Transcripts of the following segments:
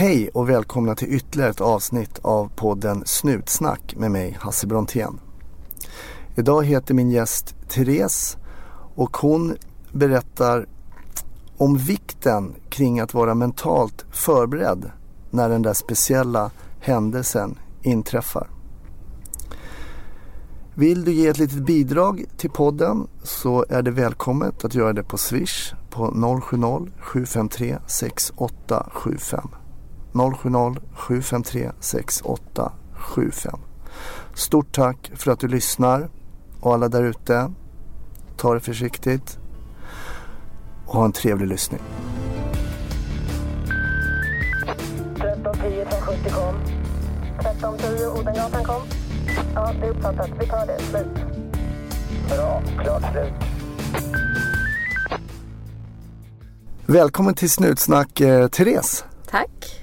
Hej och välkomna till ytterligare ett avsnitt av podden Snutsnack med mig Hasse Brontén. Idag heter min gäst Therese och hon berättar om vikten kring att vara mentalt förberedd när den där speciella händelsen inträffar. Vill du ge ett litet bidrag till podden så är det välkommet att göra det på Swish på 070-753 6875. 070-753 6875. Stort tack för att du lyssnar och alla där ute. Ta det försiktigt och ha en trevlig lyssning. 1310 från 70 kom. 1310 Odengatan kom. Ja, det är uppfattat. Vi tar det. Slut. Bra. Klart slut. Välkommen till Snutsnack eh, Therese. Tack.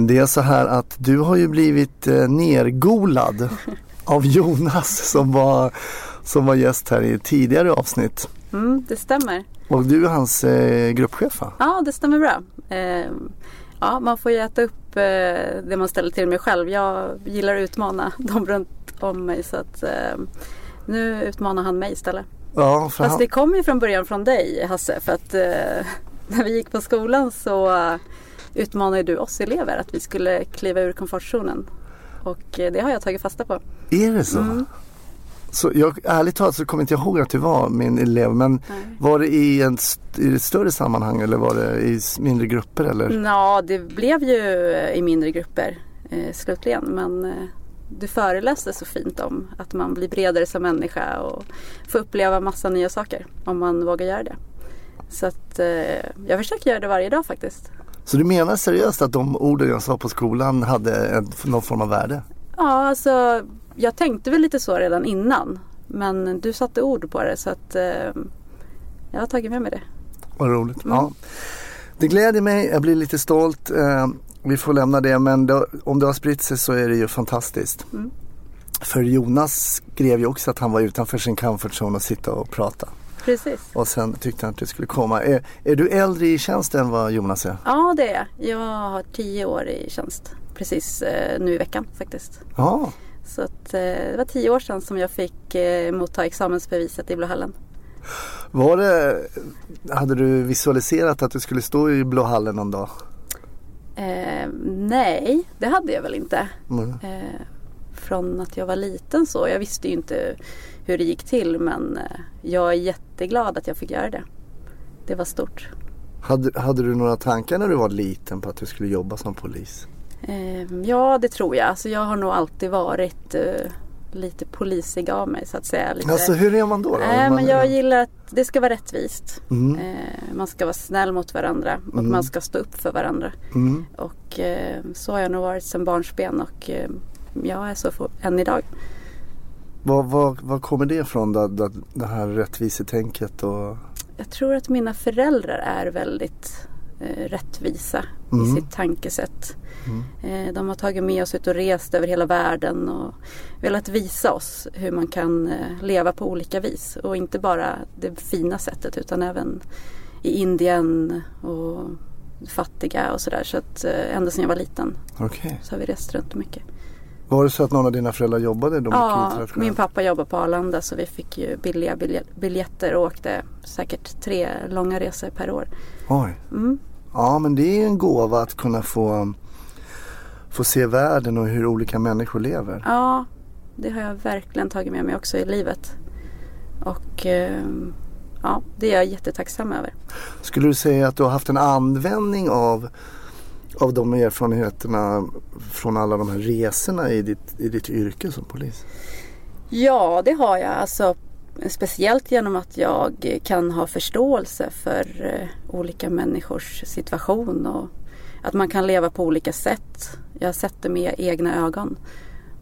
Det är så här att du har ju blivit eh, nergolad av Jonas som var, som var gäst här i tidigare avsnitt. Mm, det stämmer. Och du är hans eh, gruppchef va? Ja, det stämmer bra. Eh, ja, man får ju äta upp eh, det man ställer till med själv. Jag gillar att utmana dem runt om mig så att eh, nu utmanar han mig istället. Ja, för Fast han, det kom ju från början från dig Hasse för att eh, när vi gick på skolan så utmanade du oss elever att vi skulle kliva ur komfortzonen. Och eh, det har jag tagit fasta på. är det så? Mm. så jag, ärligt talat så kommer inte jag ihåg att du var min elev men Nej. var det i, en, i ett större sammanhang eller var det i mindre grupper eller? Ja, det blev ju i mindre grupper eh, slutligen. Men eh, du föreläste så fint om att man blir bredare som människa och får uppleva massa nya saker om man vågar göra det. Så att eh, jag försöker göra det varje dag faktiskt. Så du menar seriöst att de orden jag sa på skolan hade en, någon form av värde? Ja, alltså jag tänkte väl lite så redan innan. Men du satte ord på det så att eh, jag har tagit med mig det. Vad roligt. Mm. Ja. Det gläder mig, jag blir lite stolt. Eh, vi får lämna det men då, om det har spritt sig så är det ju fantastiskt. Mm. För Jonas skrev ju också att han var utanför sin comfort zone och sitta och prata. Precis. Och sen tyckte han att du skulle komma. Är, är du äldre i tjänst än vad Jonas är? Ja, det är jag. Jag har tio år i tjänst. Precis eh, nu i veckan faktiskt. Ja, Så att, eh, det var tio år sedan som jag fick eh, motta examensbeviset i Blåhallen. var det, hade du visualiserat att du skulle stå i Blå hallen någon dag? Eh, nej, det hade jag väl inte. Mm. Eh, från att jag var liten så. Jag visste ju inte hur det gick till men eh, jag är jätteglad att jag fick göra det. Det var stort. Hade, hade du några tankar när du var liten på att du skulle jobba som polis? Eh, ja, det tror jag. Alltså, jag har nog alltid varit eh, lite polisig av mig så att säga. Lite... Alltså hur är man då? då? Nej, man men jag gillar att det ska vara rättvist. Mm. Eh, man ska vara snäll mot varandra och Mm. man ska stå upp för varandra. Mm. Och eh, så har jag nog varit sedan barnsben och jag är så för, än idag. Vad, vad, vad kommer det ifrån då, då, det här rättvisetänket och Jag tror att mina föräldrar är väldigt eh, rättvisa Mm. i sitt tankesätt. Eh, de har tagit med oss ut och rest över hela världen och velat visa oss hur man kan eh, leva på olika vis. Och inte bara det fina sättet utan även i Indien och fattiga och sådär. Så att eh, ända sedan jag var liten okej. så har vi rest runt mycket. Var det så att någon av dina föräldrar jobbade då Ja, min pappa jobbar på Arlanda så vi fick ju billiga bilje- biljetter och åkte säkert tre långa resor per år. Oj. Mm. Ja men det är en gåva att kunna få, få se världen och hur olika människor lever. Ja, det har jag verkligen tagit med mig också i livet. Och ehm, ja, det är jag jättetacksam över. Skulle du säga att du har haft en användning av, av de erfarenheterna från alla de här resorna i ditt, i ditt yrke som polis? Ja, det har jag. Alltså, speciellt genom att jag kan ha förståelse för eh, olika människors situation och att man kan leva på olika sätt. Jag har sett det med egna ögon.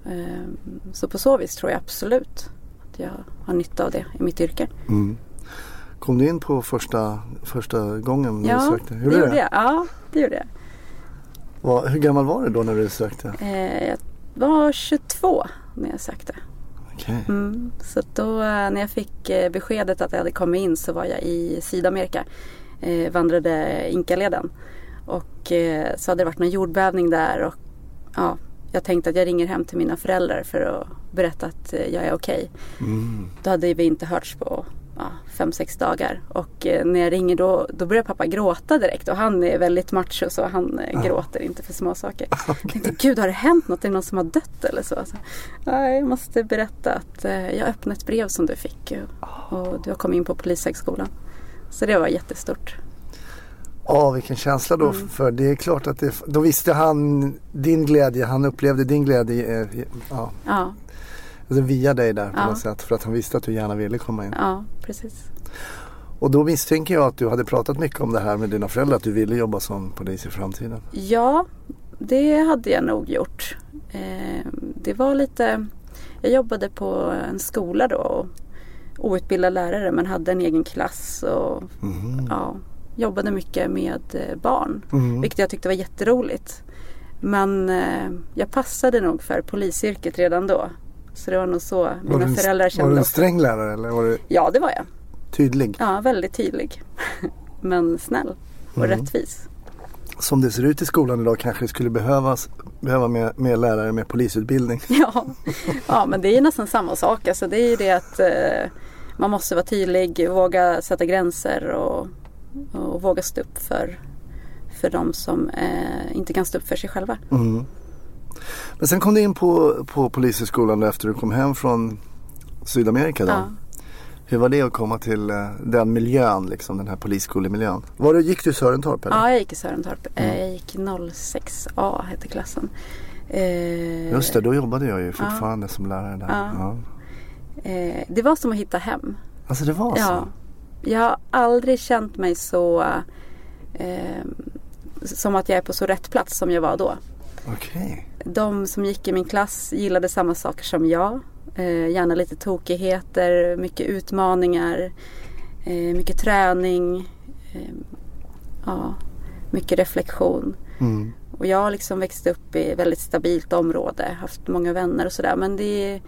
Ehm, Så på så vis tror jag absolut att jag har nytta av det i mitt yrke. Mm. Kom du in på första, första gången när Ja, du sökte? det gjorde jag. Ja, det gjorde jag. Vad- hur gammal var du då när du sökte? Eh, Jag var 22 när jag sökte. Okej. Mm. Så då eh, när jag fick eh, beskedet att jag hade kommit in så var jag i Sydamerika. Eh, vandrade Inkaleden. Och eh, så hade det varit någon jordbävning där och ja, jag tänkte att jag ringer hem till mina föräldrar för att berätta att eh, jag är okej. Mm. Då hade vi inte hörts på ja, fem, sex dagar. Och eh, när jag ringer då, då börjar pappa gråta direkt. Och han är väldigt macho så han eh, gråter inte för små saker. Jag tänkte, gud har det hänt något? Är det någon som har dött eller så? så "Nej, jag måste berätta att eh, jag öppnade ett brev som du fick. Och, och du har kommit in på polishögskolan. Så det var jättestort. Ja, vilken känsla då. Mm. För det är klart att det, då visste han din glädje. Han upplevde din glädje eh, ja, Ja, alltså via dig där på Ja. något sätt. För att han visste att du gärna ville komma in. ja precis. Och då misstänker jag att du hade pratat mycket om det här med dina föräldrar. Att du ville jobba som polis i framtiden. Ja, det hade jag nog gjort. Eh, det var lite... Jag jobbade på en skola då. Och outbildad lärare men hade en egen klass. Och Mhm. ja, jobbade mycket med eh, barn. Mm. Vilket jag tyckte var jätteroligt. Men eh, jag passade nog för polisyrket redan då. Så det var nog så Var mina en- föräldrar Var kände du en sträng lärare eller var du Ja, det var jag. tydlig? Ja, väldigt tydlig. men snäll och Mm. rättvis. Som det ser ut i skolan idag kanske det skulle behövas behöva mer, mer lärare med polisutbildning. Ja, ja men det är ju nästan samma sak. Alltså, det är ju det att eh, man måste vara tydlig, våga sätta gränser och, och våga stå upp för, för de som eh, inte kan stå upp för sig själva. Mm. Men sen kom du in på, på polishögskolan efter du kom hem från Sydamerika då. Ja. Hur var det att komma till eh, den miljön, liksom, den här polisskolemiljön? Var det, gick du i Sörentorp eller? ja, jag gick i Sörentorp. Eh, Jag gick 06A hette klassen. Eh, Just det, då jobbade jag ju fortfarande som lärare där. Ja. Ja. det var som att hitta hem. Alltså det var Ja. så? Jag har aldrig känt mig så eh, som att jag är på så rätt plats som jag var då. Okej. De som gick i min klass gillade samma saker som jag. Eh, gärna lite tokigheter, mycket utmaningar, eh, mycket träning, eh, ja, mycket reflektion. Mm. Och jag har liksom växt upp i ett väldigt stabilt område, haft många vänner och sådär. Men det,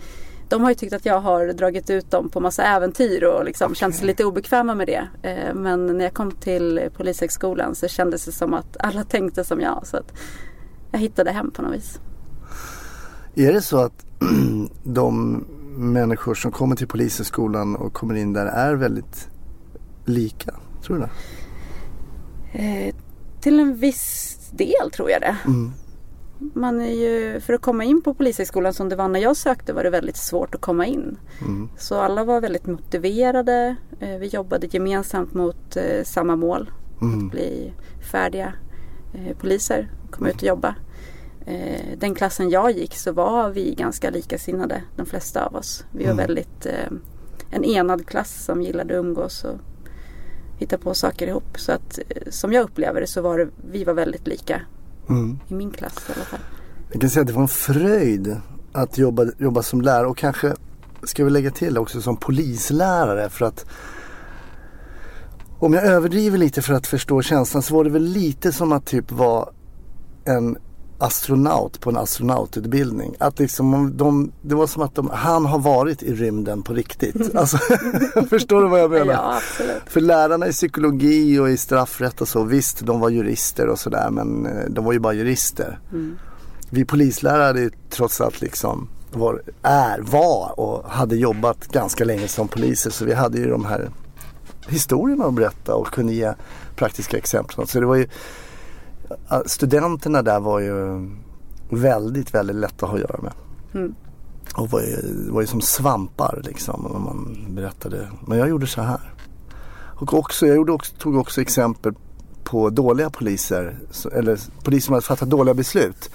de har ju tyckt att jag har dragit ut dem på massa äventyr och liksom känt sig lite obekväma med det. Eh, Men när jag kom till Polishögskolan så kändes det som att alla tänkte som jag. Så att jag hittade hem på något vis. Är det så att de människor som kommer till polishögskolan och kommer in där är väldigt lika? Tror du det? Eh, till en viss del tror jag det. Mm. Man är ju, för att komma in på Polishögskolan som det var när jag sökte var det väldigt svårt att komma in. Mm. Så alla var väldigt motiverade. Eh, Vi jobbade gemensamt mot eh, samma mål. Mm. Att bli färdiga eh, poliser. Komma ut och jobba. Eh, Den klassen jag gick så var vi ganska likasinnade. De flesta av oss. Vi var Mm. väldigt eh, en enad klass som gillade att umgås och hitta på saker ihop. Så att eh, som jag upplever det så var det, vi var väldigt lika. Mm. I min klass i alla fall. Jag kan säga att det var en fröjd att jobba, jobba som lärare och kanske ska vi lägga till också som polislärare för att om jag överdriver lite för att förstå känslan så var det väl lite som att typ vara en astronaut på en astronaututbildning. Att liksom de, det var som att de, han har varit i rymden på riktigt. Alltså, förstår du vad jag menar? Ja, absolut. För lärarna i psykologi och i straffrätt och så, visst de var jurister och sådär men eh, de var ju bara jurister. Mm. Vi polislärare är trots allt liksom var, är, var och hade jobbat ganska länge som poliser så vi hade ju de här historierna att berätta och kunde ge praktiska exempel. Så det var ju, studenterna där var ju väldigt, väldigt lätta att ha att göra med. Mm. Och var ju, var ju som svampar liksom när man berättade. Men jag gjorde så här. Och också, jag gjorde också, tog också exempel på dåliga poliser. Eller poliser som hade fattat dåliga beslut.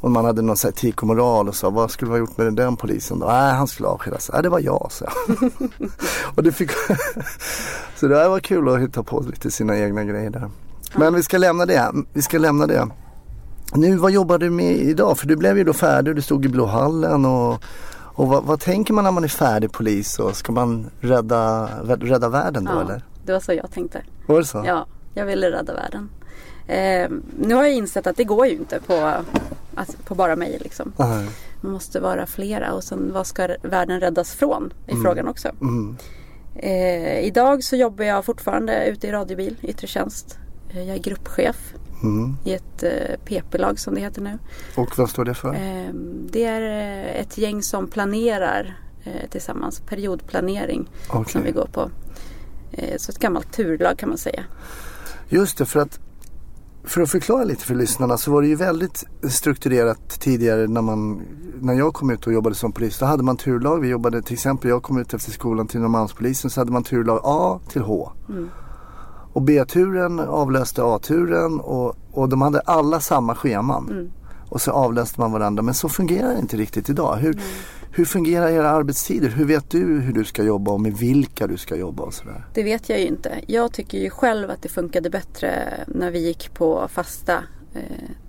Och man hade någon etik och moral och sa vad skulle vi ha gjort med den polisen då? Nej han skulle avskedas. Nej det var jag så. och det fick Så det var kul att hitta på lite sina egna grejer där. Men vi ska lämna det. Vi ska lämna det. Nu vad jobbar du med idag? För du blev ju då färdig. Du stod i Blåhallen och, och vad, vad tänker man när man är färdig polis? Och ska man rädda, rädda världen då Ja, eller? det var så jag tänkte. Var det så? Ja, jag ville rädda världen. Eh, nu har jag insett att det går ju inte på, alltså, på bara mig. Liksom. Nej. Man måste vara flera och sen vad ska världen räddas från? i frågan också. Mm. Eh, idag så jobbar jag fortfarande ute i radiobil, yttre tjänst. Eh, jag är gruppchef Mm. i ett eh, PP-lag som det heter nu. Och vad står det för? Ehm, Det är eh, ett gäng som planerar tillsammans, periodplanering Okej. som vi går på. Så ett gammalt turlag kan man säga. Just det, för att för att förklara lite för lyssnarna så var det ju väldigt strukturerat tidigare när, man, när jag kom ut och jobbade som polis. Då hade man turlag. Vi jobbade till exempel, jag kom ut efter skolan till Norrmalmspolisen så hade man turlag A till H. Mm. Och B-turen avlöste A-turen och, och de hade alla samma scheman. Mm. Och så avlöste man varandra. Men så fungerar det inte riktigt idag. Hur, hur fungerar era arbetstider? Hur vet du hur du ska jobba och med vilka du ska jobba och sådär? Det vet jag ju inte. Jag tycker ju själv att det funkade bättre när vi gick på fasta eh,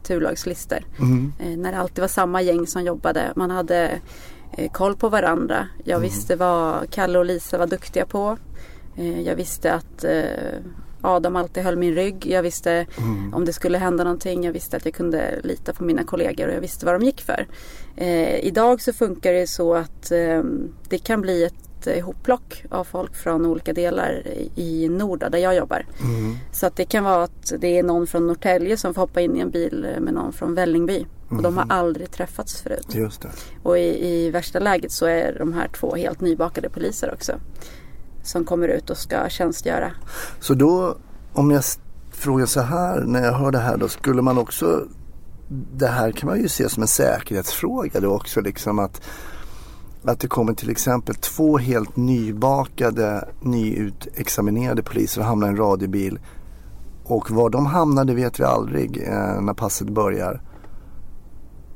turlagslistor. Mm. Eh, när det alltid var samma gäng som jobbade. Man hade eh, koll på varandra. Jag visste vad Kalle och Lisa var duktiga på. Eh, jag visste att eh, Adam alltid höll min rygg. Jag visste om det skulle hända någonting. Jag visste att jag kunde lita på mina kollegor och jag visste vad de gick för. Eh, idag så funkar det så att eh, det kan bli ett eh, hopplock av folk från olika delar i- i Nord där jag jobbar. Mm. Så att det kan vara att det är någon från Norrtälje som får hoppa in i en bil med någon från Vällingby. Och de har aldrig träffats förut. Och i, i värsta läget så är de här två helt nybakade poliser också. Som kommer ut och ska tjänstgöra. Så då, om jag frågar så här, när jag hör det här då, skulle man också, det här kan man ju se som en säkerhetsfråga då också liksom att, att det kommer till exempel två helt nybakade, nyutexaminerade poliser och hamnar i en radiobil. Och var de hamnar det vet vi aldrig eh, när passet börjar.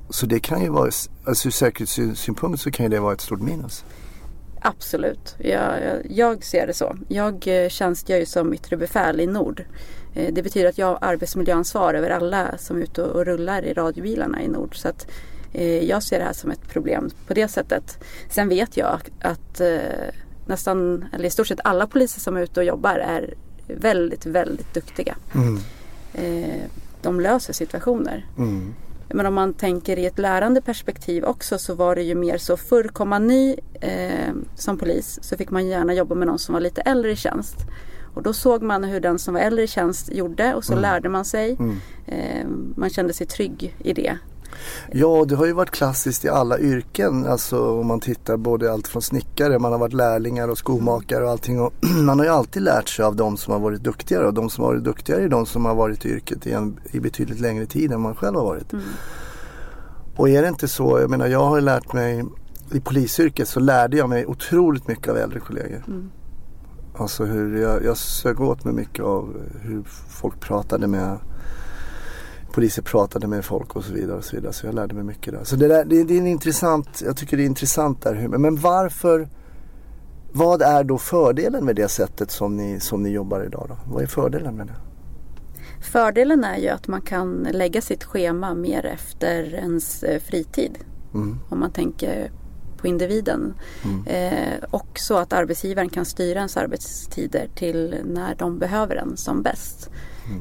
Så det kan ju vara, alltså ur säkerhetssynpunkt så kan ju det vara ett stort minus. Absolut, jag, jag, jag ser det så. Jag eh, tjänstgör ju som yttre befäl i Nord. Eh, Det betyder att jag har arbetsmiljöansvar över alla som är ute och, rullar i radiobilarna i Nord. Så att, eh, jag ser det här som ett problem på det sättet. Sen vet jag att nästan, eller i stort sett alla poliser som är ute och jobbar är väldigt, väldigt duktiga. Mm. De löser situationer. Mm. Men om man tänker i ett lärande perspektiv också så var det ju mer så förr kom man ny eh, som polis så fick man gärna jobba med någon som var lite äldre i tjänst. Och då såg man hur den som var äldre i tjänst gjorde och så lärde man sig. Mm. Eh, man kände sig trygg i det. Ja, det har ju varit klassiskt i alla yrken. Alltså om man tittar både allt från snickare, man har varit lärlingar och skomakare och allting. Och man har ju alltid lärt sig av de som har varit duktigare och de som har varit duktigare är de som har varit i yrket i, en, i betydligt längre tid än man själv har varit. Och är det inte så, jag menar jag har lärt mig i polisyrket så lärde jag mig otroligt mycket av äldre kollegor. Mm. Alltså hur jag, jag sög åt mig mycket av hur folk pratade med poliser pratade med folk och så vidare. och Så vidare. Så jag lärde mig mycket där. Så det, där, det, det är en intressant, jag tycker det är intressant där. Men varför, vad är då fördelen med det sättet som ni, som ni jobbar idag då? Vad är fördelen med det? Fördelen är ju att man kan lägga sitt schema mer efter ens eh, fritid. Mm. Om man tänker på individen. Eh, och så att arbetsgivaren kan styra ens arbetstider till när de behöver en som bäst.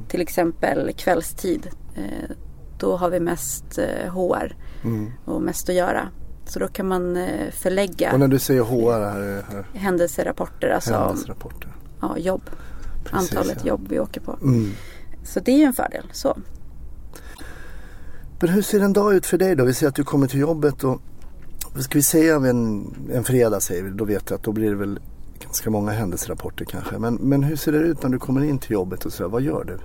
Till exempel kvällstid. Eh, då har vi mest eh, HR Mm. och mest att göra. Så då kan man eh, förlägga Och när du säger HR här, här händelserapporter, alltså händelsrapporter. ja, jobb. Precis, Antalet ja. jobb vi åker på. Mm. Så det är ju en fördel. Så. Men hur ser en dag ut för dig då? Vi säger att du kommer till jobbet och ska vi säga en, en fredag säger vi, då vet jag att då blir det väl ganska många händelserapporter kanske. Men, men hur ser det ut när du kommer in till jobbet och så? Vad gör du?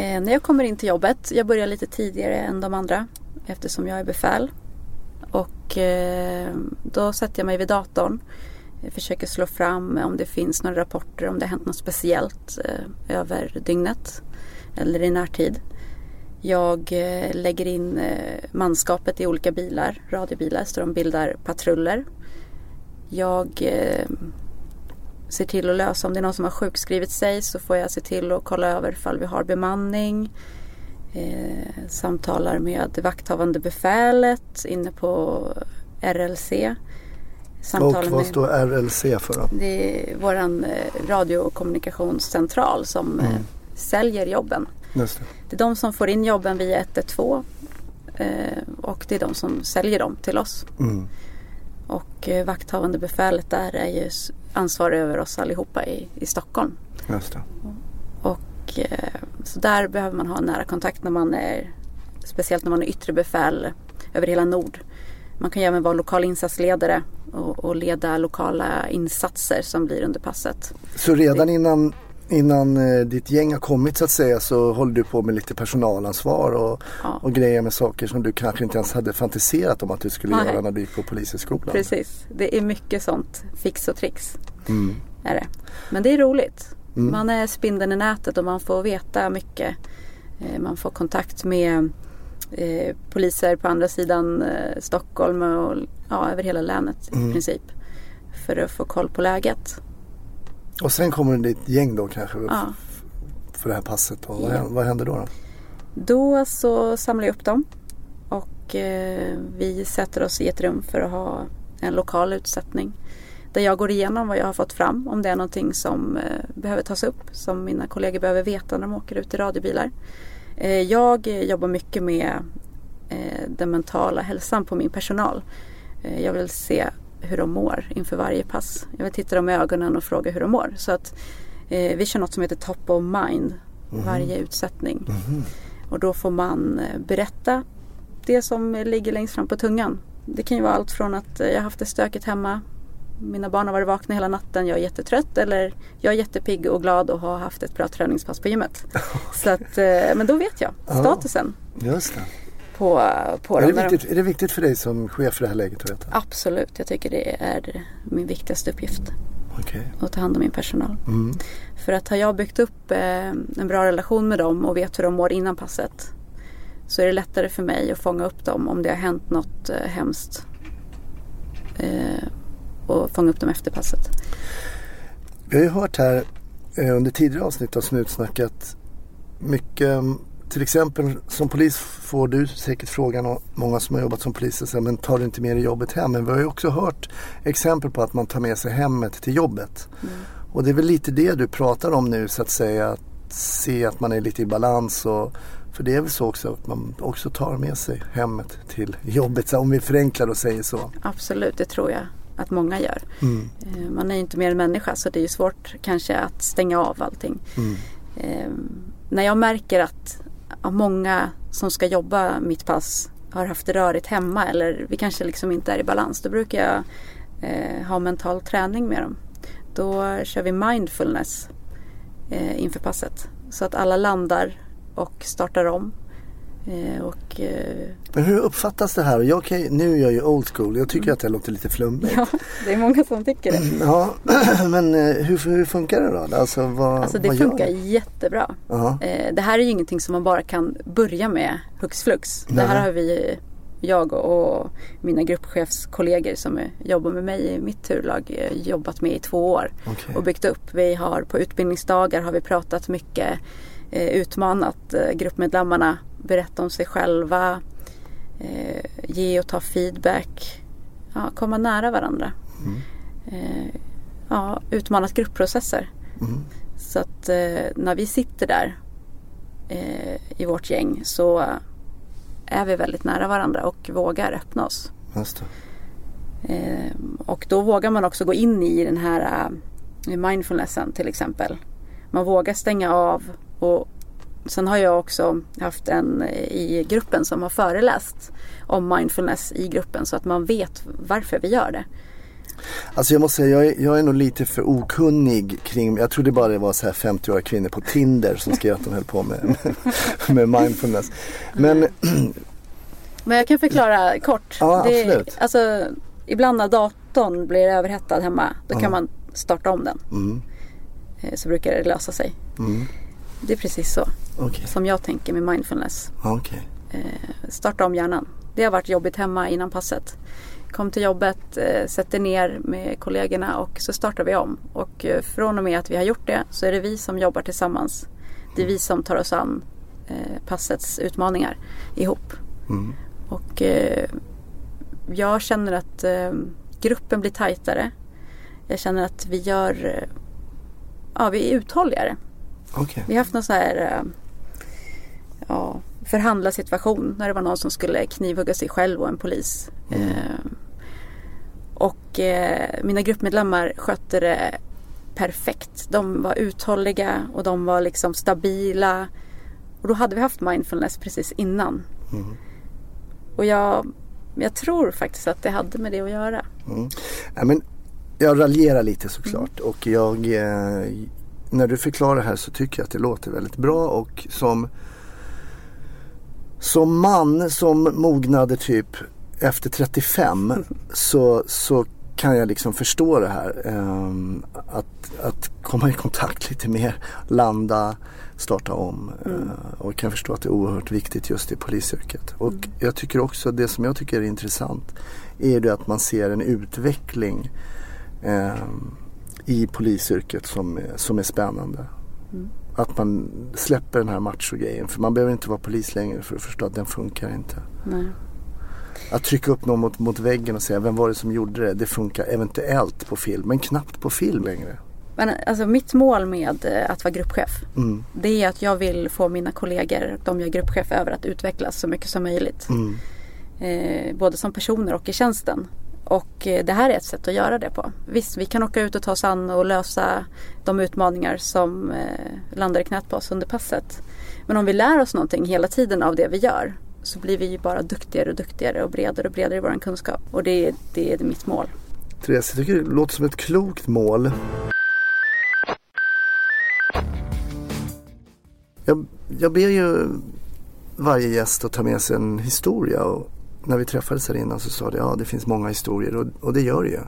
Eh, när jag kommer in till jobbet, jag börjar lite tidigare än de andra eftersom jag är befäl. Och eh, då sätter jag mig vid datorn. Jag försöker slå fram om det finns några rapporter om det har hänt något speciellt eh, över dygnet eller i närtid. Jag eh, lägger in eh, manskapet i olika bilar, radiobilar, så de bildar patruller. Jag eh, ser till att lösa om det är någon som har sjukskrivit sig så får jag se till att kolla över ifall vi har bemanning. Eh, samtalar med vakthavande befälet inne på RLC. Samtalar och vad med, står RLC för då? det är våran eh, radio och kommunikationscentral som Mm. eh, säljer jobben. Det. Det är de som får in jobben via 112 eh, och det är de som säljer dem till oss. Mm. Och eh, vakthavande befälet där är ju ansvarig över oss allihopa i, i Stockholm. Just det. Och Och, eh, så där behöver man ha nära kontakt när man är, speciellt när man är yttre befäl över hela Nord. Man kan ju även vara lokal insatsledare och, och leda lokala insatser som blir under passet. Så redan innan, innan eh, ditt gäng har kommit så att säga så håller du på med lite personalansvar och, Ja. och grejer med saker som du kanske inte ens hade fantiserat om att du skulle Nej. göra när du gick på polishögskolan. Precis, det är mycket sånt fix och tricks. Mm. Är det. Men det är roligt. Man är spindeln i nätet och man får veta mycket. Eh, Man får kontakt med eh, poliser på andra sidan eh, Stockholm och ja, över hela länet i princip. För att få koll på läget. Och sen kommer ditt gäng då kanske Ja. för det här passet. Och vad, händer, vad händer då? då? Då så samlar jag upp dem och eh, vi sätter oss i ett rum för att ha en lokal utsättning. Där jag går igenom vad jag har fått fram, om det är någonting som eh, behöver tas upp, som mina kollegor behöver veta när de åker ut i radiobilar. Eh, jag jobbar mycket med eh, den mentala hälsan på min personal. Eh, jag vill se hur de mår inför varje pass. Jag vill titta dem i ögonen och fråga hur de mår. Så att eh, vi kör något som heter top of mind varje utsättning. Och då får man eh, berätta det som ligger längst fram på tungan. Det kan ju vara allt från att eh, jag har haft det stökigt hemma. Mina barn har varit vakna hela natten, jag är jättetrött eller jag är jättepigg och glad och har haft ett bra träningspass på gymmet. Så att, eh, men då vet jag statusen Just det. På, på Är dem. det, när de- viktigt, är det viktigt för dig som chef för det här läget att veta? Absolut, jag tycker det är min viktigaste uppgift. Okej. Att ta hand om min personal. Mm. För att har jag byggt upp eh, en bra relation med dem och vet hur de mår innan passet så är det lättare för mig att fånga upp dem om det har hänt något eh, hemskt. Eh, och fånga upp dem efter passet. Vi har ju hört här under tidigare avsnitt av Snutsnack att mycket, till exempel som polis får du säkert frågan och många som har jobbat som poliser säger men tar du inte med dig jobbet hem? Men vi har ju också hört exempel på att man tar med sig hemmet till jobbet. Och det är väl lite det du pratar om nu så att säga. Att se att man är lite i balans och för det är väl så också att man också tar med sig hemmet till jobbet. Så om vi förenklar och säger så. Absolut, det tror jag att många gör. Mm. Eh, man är ju inte mer än människa så det är ju svårt kanske att stänga av allting. Mm. Eh, när jag märker att många som ska jobba mitt pass har haft det rörigt hemma eller vi kanske liksom inte är i balans. Då brukar jag eh, ha mental träning med dem. Då kör vi mindfulness eh, inför passet. Så att alla landar och startar om. Eh, och eh, Men hur uppfattas det här? Och Jag kan, nu är jag ju old school. Jag tycker att det låter lite flummigt. ja, det är många som tycker det. Ja, men eh, hur, hur funkar det då? Alltså vad, Alltså det vad funkar det? jättebra. Eh, det här är ju ingenting som man bara kan börja med hux flux. Det här har vi, jag och mina gruppchefskollegor som jobbar med mig i mitt turlag jobbat med i två år Okej. och byggt upp. Vi har på utbildningsdagar har vi pratat mycket, utmanat gruppmedlemmarna, berätta om sig själva, eh, ge och ta feedback, ja, komma nära varandra. Eh, ja, utmanat gruppprocesser. Mm. Så att eh, när vi sitter där eh, i vårt gäng så är vi väldigt nära varandra och vågar öppna oss. Eh, och då vågar man också gå in i den här eh, mindfulnessen till exempel. Man vågar stänga av och sen har jag också haft en eh, i gruppen som har föreläst om mindfulness i gruppen så att man vet varför vi gör det. Alltså jag måste säga, jag är, jag är nog lite för okunnig kring, jag trodde bara det var så här 50-åriga kvinnor på Tinder som skrev att de höll på med, med mindfulness. Men Men jag kan förklara kort. Ja, det, absolut. Alltså, ibland när datorn blir överhettad hemma då kan man starta om den. Mm. Eh, Så brukar det lösa sig. Mm. Det är precis så okej, som jag tänker med mindfulness. okej. Eh, starta om hjärnan. Det har varit jobbigt hemma innan passet. Kom till jobbet, eh, sätter ner med kollegorna och så startar vi om. Och eh, från och med att vi har gjort det så är det vi som jobbar tillsammans. Det är vi som tar oss an eh, passets utmaningar ihop. Mm. Och eh, jag känner att eh, gruppen blir tajtare. Jag känner att vi gör, ja vi är uthålligare. Okej. Vi har haft någon sån här eh, ja, förhandlarsituation när det var någon som skulle knivhugga sig själv och en polis. Eh, och eh, mina gruppmedlemmar skötte det perfekt. De var uthålliga och de var liksom stabila. Och då hade vi haft mindfulness precis innan. Mm. Och jag, jag tror faktiskt att det hade med det att göra. Mm. Ja, men jag raljerar lite såklart och jag, eh, när du förklarar det här så tycker jag att det låter väldigt bra och som, som man som mognade typ efter 35 så, så kan jag liksom förstå det här. Um, att, att komma i kontakt lite mer, landa, starta om. Mm. Uh, och kan förstå att det är oerhört viktigt just i polisyrket. Och Mm. jag tycker också, det som jag tycker är intressant är det att man ser en utveckling um, i polisyrket som, som är spännande. Mm. Att man släpper den här machogrejen. För man behöver inte vara polis längre för att förstå att den funkar inte. Nej. Att trycka upp någon mot, mot väggen och säga vem var det som gjorde det? Det funkar eventuellt på film men knappt på film längre. Men alltså mitt mål med eh, att vara gruppchef Mm, det är att jag vill få mina kollegor, de jag är gruppchef över, att utvecklas så mycket som möjligt. mm, Eh, både som personer och i tjänsten. Och eh, det här är ett sätt att göra det på. Visst, vi kan åka ut och ta oss an och lösa de utmaningar som eh, landar i knät på oss under passet. Men om vi lär oss någonting hela tiden av det vi gör så blir vi ju bara duktigare och duktigare och bredare och bredare i vår kunskap. Och det, är- det är mitt mål. Therese, jag tycker det låter som ett klokt mål. Jag, jag ber ju varje gäst att ta med sig en historia och när vi träffades här innan så sa du ja det finns många historier och, och det gör det ju.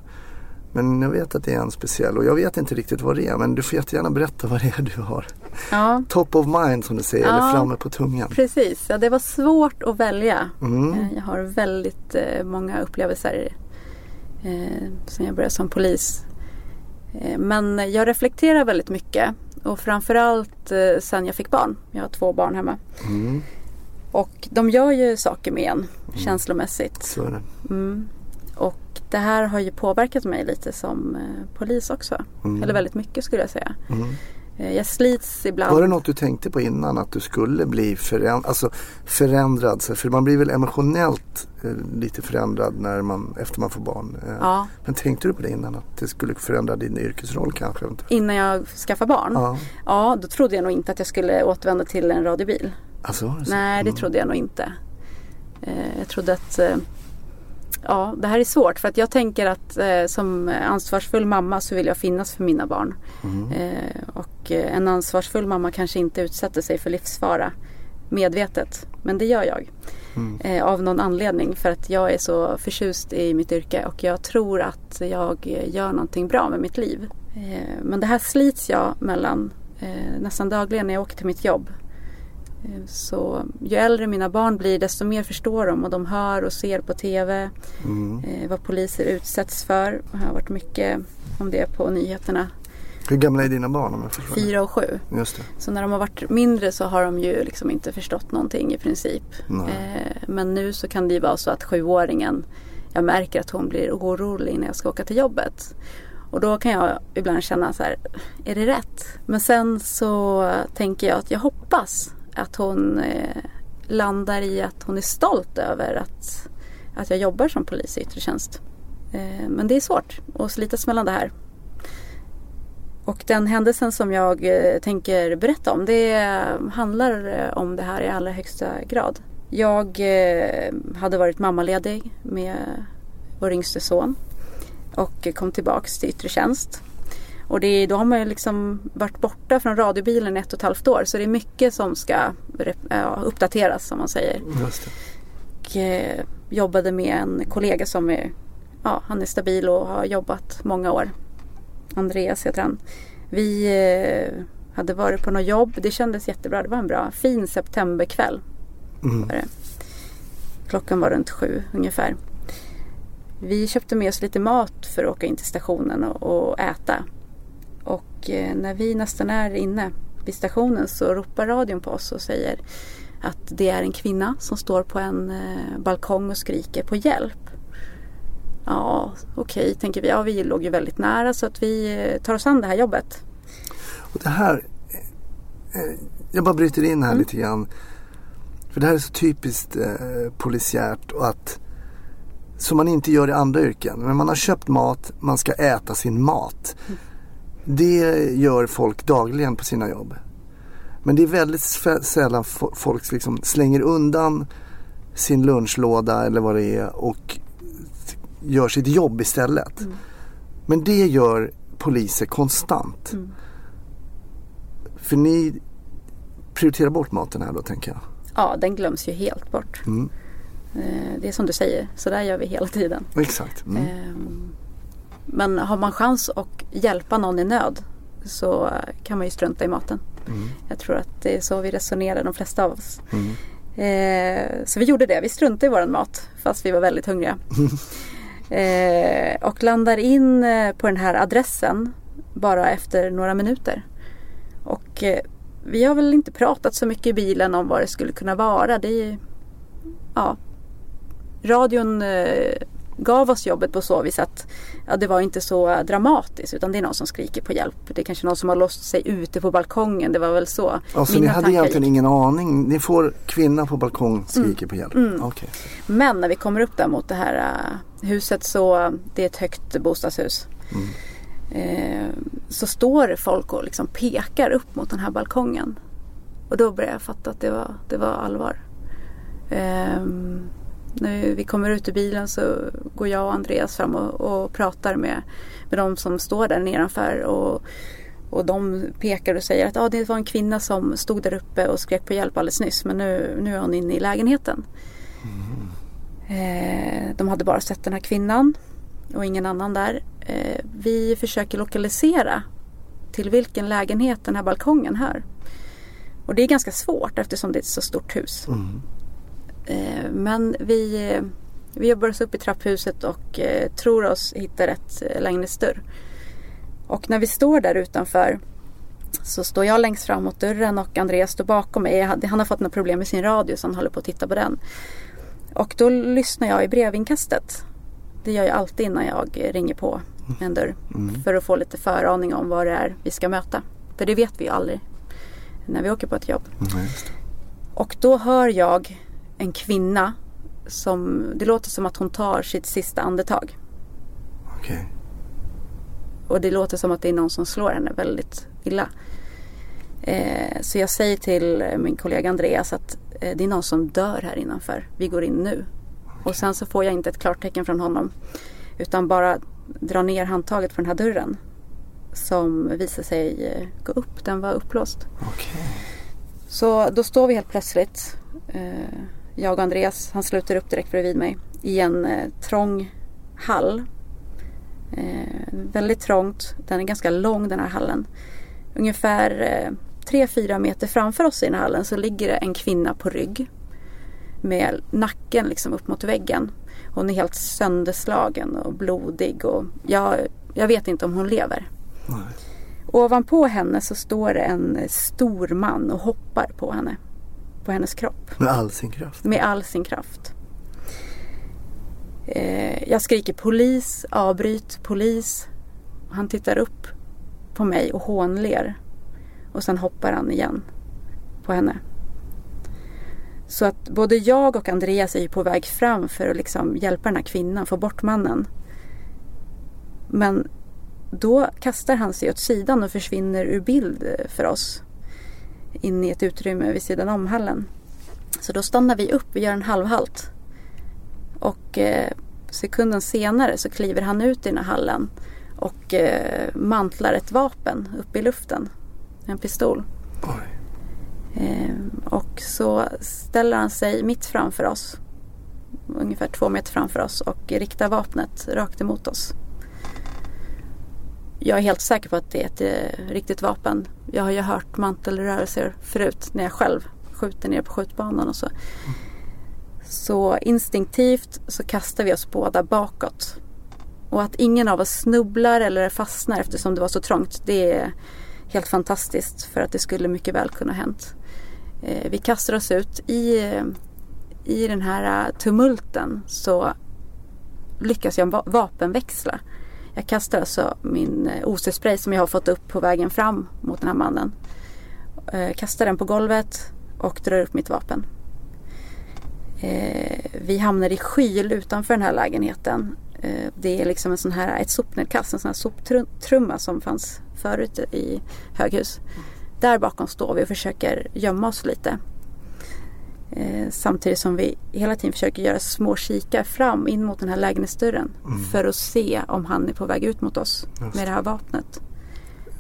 Men jag vet att det är en speciell och jag vet inte riktigt vad det är men du får jättegärna berätta vad det är du har. Ja, Top of mind som du säger, Ja. eller framme på tungan. precis. Ja, det var svårt att välja. Mm. Eh, Jag har väldigt eh, många upplevelser eh, sen jag började som polis. Eh, men jag reflekterar väldigt mycket och framförallt eh, sen jag fick barn. Jag har två barn hemma. Mm, Och de gör ju saker med en känslomässigt. så är det. Mm. Och det här har ju påverkat mig lite som eh, polis också. Mm. Eller väldigt mycket skulle jag säga. Mm. Eh, jag slits ibland. Var det något du tänkte på innan att du skulle bli föränd- alltså förändrad? För man blir väl emotionellt eh, lite förändrad när man, efter man får barn. Ja, Men tänkte du på det innan att det skulle förändra din yrkesroll kanske? innan jag skaffade barn. Ja, Ja, då trodde jag nog inte att jag skulle återvända till en radiobil. Alltså? Nej, det trodde jag nog inte. Eh, jag trodde att eh, Ja, det här är svårt för att jag tänker att eh, som ansvarsfull mamma så vill jag finnas för mina barn. Mm. Eh, och eh, en ansvarsfull mamma kanske inte utsätter sig för livsfara medvetet. Men det gör jag. Mm. Eh, av någon anledning för att jag är så förtjust i mitt yrke och jag tror att jag gör någonting bra med mitt liv. Men det här slits jag mellan nästan dagligen när jag åker till mitt jobb. Eh, Så ju äldre mina barn blir desto mer förstår de och de hör och ser på TV Mm. eh, vad poliser utsätts för. Det har varit mycket om det på nyheterna. Hur gamla är dina barn om jag? Fyra och sju. Just det. Så när de har varit mindre så har de ju liksom inte förstått någonting i princip. Nej. Eh, men nu så kan det ju vara så att sjuåringen, jag märker att hon blir orolig när jag ska åka till jobbet. Och då kan jag ibland känna så här, är det rätt? Men sen så tänker jag att jag hoppas att hon eh, landar i att hon är stolt över att, att jag jobbar som polis i yttre tjänst. Eh, men det är svårt att slitas mellan det här. Och den händelsen som jag eh, tänker berätta om det handlar eh, om det här i allra högsta grad. Jag eh, hade varit mammaledig med vår yngste son och kom tillbaks till yttre tjänst. Och det, då har man ju liksom varit borta från radiobilen ett och ett halvt år så det är mycket som ska ja, uppdateras som man säger. Just. Och eh, jobbade med en kollega som är, ja, han är stabil och har jobbat många år. Andreas heter han. Vi eh, hade varit på något jobb. Det kändes jättebra. Det var en bra, fin septemberkväll. Mm. Var. Klockan var runt sju ungefär. Vi köpte med oss lite mat för att åka in till stationen och, och äta. Och eh, när vi nästan är inne vid stationen så ropar radion på oss och säger att det är en kvinna som står på en eh, balkong och skriker på hjälp. Ja, okej, tänker vi. Ja, vi låg ju väldigt nära så att vi eh, tar oss an det här jobbet. Och det här, jag bara bryter in här Mm. lite grann. För det här är så typiskt eh, polisiärt och att som man inte gör i andra yrken. Men man har köpt mat, man ska äta sin mat. Det gör folk dagligen på sina jobb. Men det är väldigt sällan folk liksom slänger undan sin lunchlåda eller vad det är och gör sitt jobb istället. Mm. Men det gör poliser konstant. Mm. För ni prioriterar bort maten här då tänker jag? Ja, den glöms ju helt bort. Mm. Eh, det är som du säger, så där gör vi hela tiden. Exakt. Mm. Men har man chans att hjälpa någon i nöd så kan man ju strunta i maten. Mm. Jag tror att det är så vi resonerar de flesta av oss. Mm. Eh, så vi gjorde det, vi struntade i vår mat fast vi var väldigt hungriga. eh, och landar in eh, på den här adressen bara efter några minuter. Och eh, vi har väl inte pratat så mycket i bilen om vad det skulle kunna vara. Det är, ja, radion eh, gav oss jobbet på så vis att ja, det var inte så dramatiskt utan det är någon som skriker på hjälp. Det är kanske någon som har låst sig ute på balkongen. Det var väl så. Alltså Mina ni hade egentligen gick. ingen aning. Ni får kvinna på balkong skriker mm. på hjälp. Mm. Okay. Men när vi kommer upp där mot det här uh, huset så det är ett högt bostadshus. Mm. Eh, så står folk och liksom pekar upp mot den här balkongen. Och då börjar jag fatta att det var, det var allvar. Eh, när vi kommer ut ur bilen så går jag och Andreas fram och, och pratar med, med de som står där nedanför. Och, och de pekar och säger att ah, det var en kvinna som stod där uppe och skrek på hjälp alldeles nyss. Men nu, nu är hon inne i lägenheten. Mm. Eh, de hade bara sett den här kvinnan och ingen annan där. Eh, vi försöker lokalisera till vilken lägenhet den här balkongen hör. Och det är ganska svårt eftersom det är ett så stort hus. Mm. Eh, men vi, vi jobbar oss upp i trapphuset och eh, tror oss hitta rätt lägenhetsdörr. Och när vi står där utanför så står jag längst fram mot dörren och Andreas står bakom mig. Han har fått något problem med sin radio så han håller på att titta på den. Och då lyssnar jag i brevinkastet. Det gör jag alltid innan jag ringer på en dörr. Mm. För att få lite föraning om vad det är vi ska möta. För det vet vi ju aldrig när vi åker på ett jobb. Mm, och då hör jag en kvinna som, det låter som att hon tar sitt sista andetag. Okay. Och det låter som att det är någon som slår henne väldigt illa. Eh, så jag säger till min kollega Andreas att eh, det är någon som dör här innanför. Vi går in nu. Okay. Och sen så får jag inte ett klartecken från honom. Utan bara dra ner handtaget på den här dörren. Som visar sig eh, gå upp. Den var upplåst. Okay. Så då står vi helt plötsligt. Eh, jag och Andreas, han sluter upp direkt bredvid mig. I en eh, trång hall. väldigt trångt. Den är ganska lång den här hallen. Ungefär 3-4 meter framför oss i den här hallen så ligger det en kvinna på rygg. Med nacken liksom upp mot väggen. Hon är helt sönderslagen och blodig och jag, jag vet inte om hon lever. Nej. Ovanpå henne så står det en stor man och hoppar på henne. På hennes kropp. Med all sin kraft? Med all sin kraft. Eh, jag skriker polis, avbryt, polis. Han tittar upp på mig och hånler. Och sen hoppar han igen på henne. Så att både jag och Andreas är på väg fram för att liksom hjälpa den här kvinnan, få bort mannen. Men då kastar han sig åt sidan och försvinner ur bild för oss. In i ett utrymme vid sidan om hallen. Så då stannar vi upp, vi gör en halvhalt. Och eh, sekunden senare så kliver han ut i den här hallen och eh, mantlar ett vapen upp i luften. En pistol. Eh, och så ställer han sig mitt framför oss. Ungefär två meter framför oss och riktar vapnet rakt emot oss. Jag är helt säker på att det är ett eh, riktigt vapen. Jag har ju hört mantelrörelser förut när jag själv skjuter ner på skjutbanan och så. Så instinktivt så kastar vi oss båda bakåt. Och att ingen av oss snubblar eller fastnar eftersom det var så trångt det är helt fantastiskt för att det skulle mycket väl kunna hänt. Eh, vi kastar oss ut i, eh, i den här eh, tumulten så lyckas jag vapenväxla. Jag kastar alltså min eh, OC-spray som jag har fått upp på vägen fram mot den här mannen. Eh, kastar den på golvet och drar upp mitt vapen. Eh, vi hamnar i skyl utanför den här lägenheten. Eh, det är liksom en sån här, ett sopnedkast, en sån här soptrumma som fanns förut i höghus. Där bakom står vi och försöker gömma oss lite. Eh, samtidigt som vi hela tiden försöker göra små kikar fram in mot den här lägenhetsdörren. Mm. För att se om han är på väg ut mot oss Just med det här vapnet.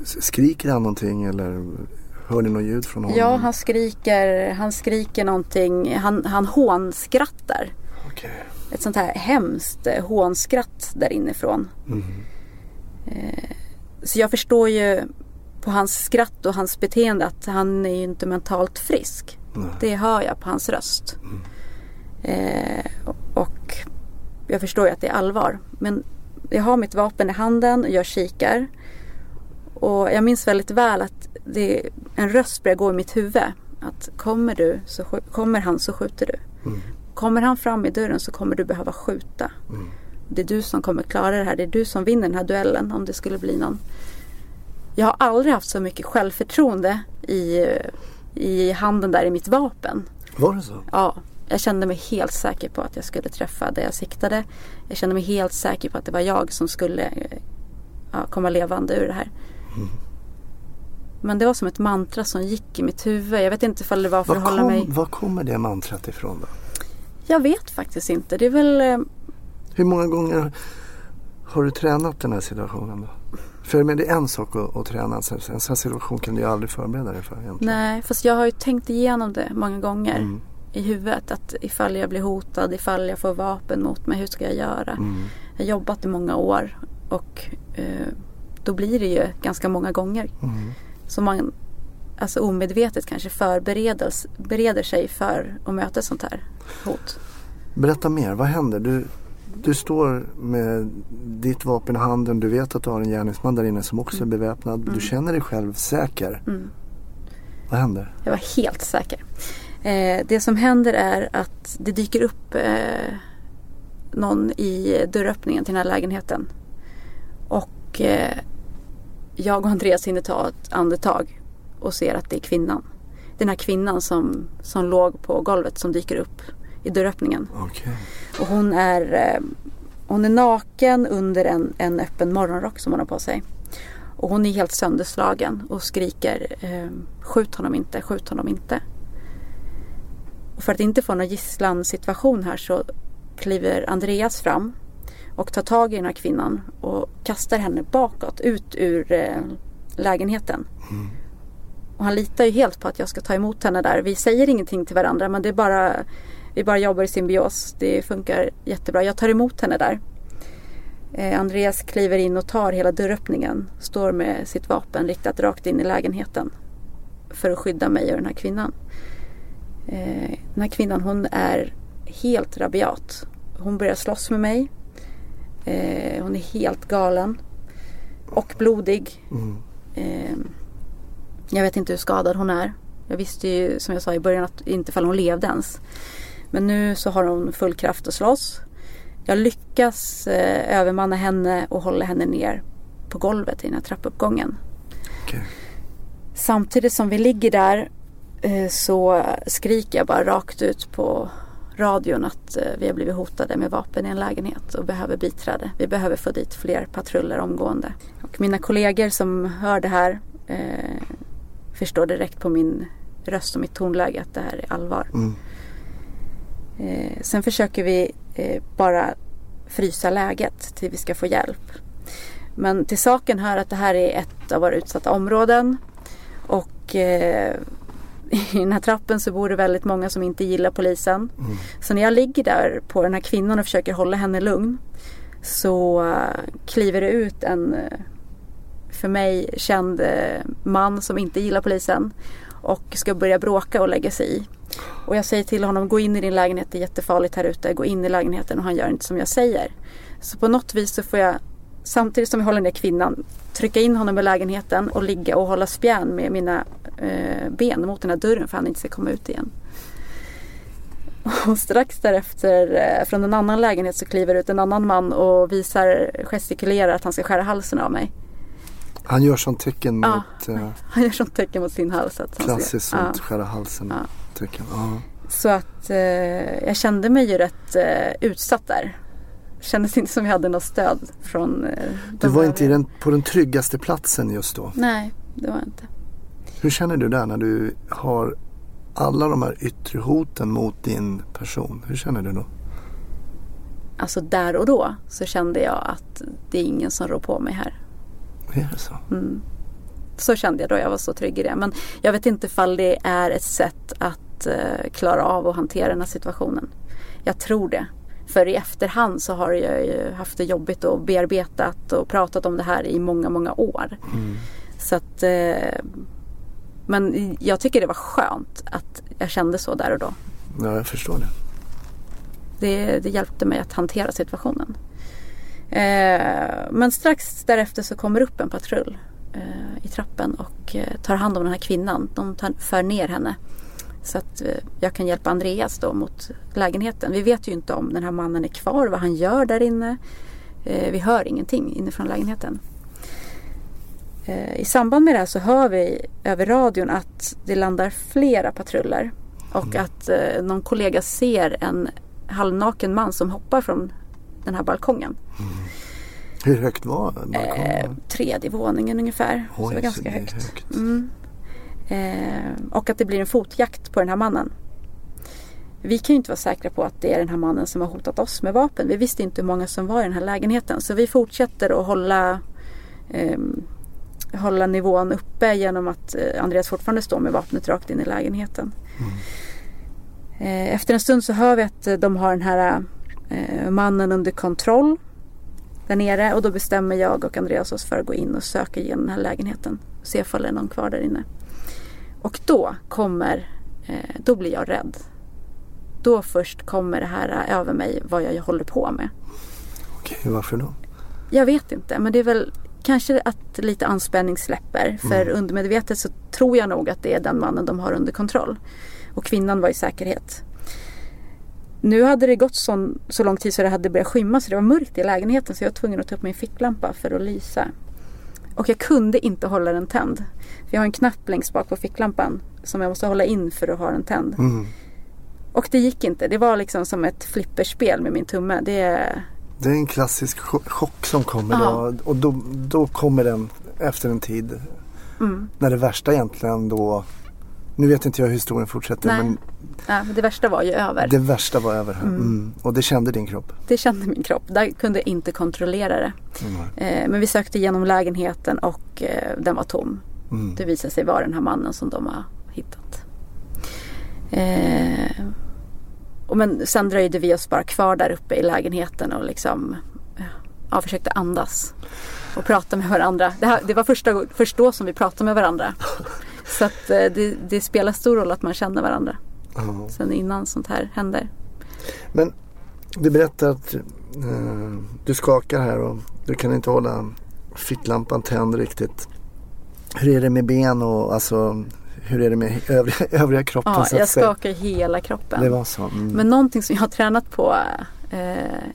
Skriker han någonting eller hör ni något ljud från honom? Ja, han skriker, han skriker någonting. Han, han hånskrattar. Okej. Ett sånt här hemskt eh, hånskratt där inifrån. Mm. Så jag förstår ju på hans skratt och hans beteende att han är ju inte mentalt frisk. Nej. Det hör jag på hans röst. Eh, och jag förstår ju att det är allvar. Men jag har mitt vapen i handen och jag kikar. Och jag minns väldigt väl att det, en röst börjar gå i mitt huvud. Att kommer, du så, kommer han så skjuter du. Mm. Kommer han fram i dörren så kommer du behöva skjuta. Mm. Det är du som kommer klara det här. Det är du som vinner den här duellen om det skulle bli någon. Jag har aldrig haft så mycket självförtroende i, i handen där i mitt vapen. Var det så? Ja, jag kände mig helt säker på att jag skulle träffa det jag siktade. Jag kände mig helt säker på att det var jag som skulle ja, komma levande ur det här. Men det var som ett mantra som gick i mitt huvud. Jag vet inte ifall det var för Var, att hålla kom, mig... var kommer det mantrat ifrån då? Jag vet faktiskt inte. Det är väl... eh, Hur många gånger har du tränat den här situationen då? För men det är en sak att, att träna. En sån situation kan du ju aldrig förbereda dig för egentligen. Nej, fast jag har ju tänkt igenom det många gånger Mm. i huvudet. Att ifall jag blir hotad, ifall jag får vapen mot mig, hur ska jag göra? Mm. Jag har jobbat i många år och eh, då blir det ju ganska många gånger. Mm. Så man alltså omedvetet kanske förbereder bereder sig för att möta ett sånt här hot. Berätta mer, vad händer? Du, du står med ditt vapen i handen. Du vet att du har en gärningsman där inne som också är beväpnad. Du känner dig själv säker. Mm. Vad händer? Jag var helt säker. Eh, det som händer är att det dyker upp eh, någon i dörröppningen till den här lägenheten. Och eh, jag och Andreas hinner ta ett andetag och ser att det är kvinnan. Den här kvinnan som, som låg på golvet som dyker upp i dörröppningen. Okej. Och hon är, eh, hon är naken under en, en öppen morgonrock som hon har på sig. Och hon är helt sönderslagen och skriker eh, skjut honom inte, skjut honom inte. Och för att inte få någon gisslansituation här så kliver Andreas fram och tar tag i den här kvinnan och kastar henne bakåt ut ur eh, lägenheten. Och han litar ju helt på att jag ska ta emot henne där. Vi säger ingenting till varandra men det är bara vi bara jobbar i symbios. Det funkar jättebra. Jag tar emot henne där. Eh, Andreas kliver in och tar hela dörröppningen. Står med sitt vapen riktat rakt in i lägenheten. För att skydda mig och den här kvinnan. Eh, den här kvinnan hon är helt rabiat. Hon börjar slåss med mig. Eh, hon är helt galen. Och blodig. Mm. Jag vet inte hur skadad hon är. Jag visste ju som jag sa i början att inte fall hon levde ens. Men nu så har hon full kraft att slåss. Jag lyckas eh, övermanna henne och hålla henne ner på golvet i den här trappuppgången. Okej. Samtidigt som vi ligger där eh, så skriker jag bara rakt ut på radion att eh, vi har blivit hotade med vapen i en lägenhet och behöver biträde. Vi behöver få dit fler patruller omgående. Och mina kollegor som hör det här eh, förstår direkt på min röst och mitt tonläge att det här är allvar. Mm. Eh, sen försöker vi eh, bara frysa läget till vi ska få hjälp. Men till saken hör att det här är ett av våra utsatta områden. Och eh, i den här trappen så bor det väldigt många som inte gillar polisen. Mm. Så när jag ligger där på den här kvinnan och försöker hålla henne lugn så eh, kliver det ut en eh, för mig känd eh, man som inte gillar polisen och ska börja bråka och lägga sig i. Och jag säger till honom, gå in i din lägenhet, det är jättefarligt här ute, gå in i lägenheten och han gör inte som jag säger. Så på något vis så får jag, samtidigt som jag håller ner kvinnan, trycka in honom i lägenheten och ligga och hålla spjärn med mina eh, ben mot den här dörren för att han inte ska komma ut igen. Och strax därefter eh, från en annan lägenhet så kliver ut en annan man och visar, gestikulerar att han ska skära halsen av mig. Han gör sånt tecken Ja. mot eh, Han gör sånt tecken mot sin hals. Att klassiskt sånt ja. skära halsen Ja. tecken. Ja. Så att eh, jag kände mig ju rätt eh, utsatt där. kändes inte som jag hade något stöd från eh, Du var inte den, på den tryggaste platsen just då. Nej, det var jag inte. Hur känner du där när du har alla de här yttre hoten mot din person? Hur känner du då? Alltså där och då så kände jag att det är ingen som rår på mig här. Är det så? Så kände jag då, jag var så trygg i det. Men jag vet inte ifall det är ett sätt att eh, klara av och hantera den här situationen. Jag tror det. För i efterhand så har jag ju haft det jobbigt och bearbetat och pratat om det här i många, många år. Så att, eh, men jag tycker det var skönt att jag kände så där och då. Ja, jag förstår det. Det, det hjälpte mig att hantera situationen. Eh, men strax därefter så kommer upp en patrull eh, i trappen och eh, tar hand om den här kvinnan. De tar, för ner henne. Så att jag kan hjälpa Andreas då mot lägenheten. Vi vet ju inte om den här mannen är kvar, vad han gör där inne. Vi hör ingenting inifrån lägenheten. I samband med det här så hör vi över radion att det landar flera patruller. Och att eh, någon kollega ser en halvnaken man som hoppar från den här balkongen. Hur högt var balkongen? Eh, tredje våningen ungefär. så det var ganska det är högt. Mm. Eh, och att det blir en fotjakt på den här mannen. Vi kan ju inte vara säkra på att det är den här mannen som har hotat oss med vapen. Vi visste inte hur många som var i den här lägenheten. Så vi fortsätter att hålla, ehm, hålla nivån uppe genom att eh, Andreas fortfarande står med vapnet rakt in i lägenheten. Eh, efter en stund så hör vi att eh, de har den här eh, mannen under kontroll där nere och då bestämmer jag och Andreas oss för att gå in och söka igenom den här lägenheten och se ifall det är någon kvar där inne. Och då kommer, eh, då blir jag rädd. Då först kommer det här över mig vad jag håller på med. Okej, varför då? Jag vet inte men det är väl kanske att lite anspänning släpper. För undermedvetet så tror jag nog att det är den mannen de har under kontroll. Och kvinnan var i säkerhet. Nu hade det gått så, så lång tid så det hade börjat skymma så det var mörkt i lägenheten så jag var tvungen att ta upp min ficklampa för att lysa. Och jag kunde inte hålla den tänd. För jag har en knapp längst bak på ficklampan som jag måste hålla in för att ha den tänd. Mm. Och det gick inte. Det var liksom som ett flipperspel med min tumme. Det, Det är en klassisk cho- chock som kommer då. Och då, då kommer den efter en tid. mm. När det värsta egentligen då. Nu vet inte jag hur historien fortsätter Nej. men ja, det värsta var ju över. det värsta var över här. Mm. Och det kände din kropp. Det kände min kropp. Där kunde jag inte kontrollera det. Eh, men vi sökte igenom lägenheten och eh, den var tom. Mm. Det visade sig vara den här mannen som de har hittat. Eh, och men sen dröjde vi oss bara kvar där uppe i lägenheten och liksom ja, försökte andas. Och prata med varandra. Det, här, det var första, först då som vi pratade med varandra. Så att eh, det, det spelar stor roll att man känner varandra. Ja. Sen innan sånt här händer. Men du berättar att eh, du skakar här och du kan inte hålla ficklampan tänd riktigt. Hur är det med ben och alltså hur är det med övriga, övriga kroppen Ja, jag skakar hela kroppen. Det var så. Mm. Men någonting som jag har tränat på eh,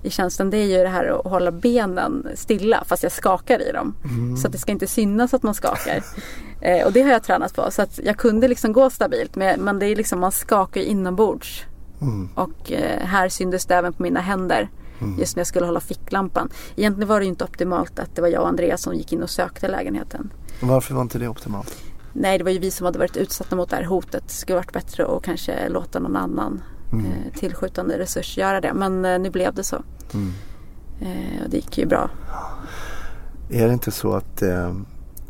i tjänsten det är ju det här att hålla benen stilla fast jag skakar i dem. Mm. Så att det ska inte synas att man skakar. eh, och det har jag tränat på så att jag kunde liksom gå stabilt men, men det är liksom man skakar inombords. Mm. Och eh, här syntes det även på mina händer. Just när jag skulle hålla ficklampan. Egentligen var det ju inte optimalt att det var jag och Andreas som gick in och sökte lägenheten. Varför var inte det optimalt? Nej, det var ju vi som hade varit utsatta mot det här hotet. Det skulle varit bättre att kanske låta någon annan eh, tillskjutande resurs göra det. Men eh, nu blev det så. Mm. Eh, och det gick ju bra. Är det inte så att det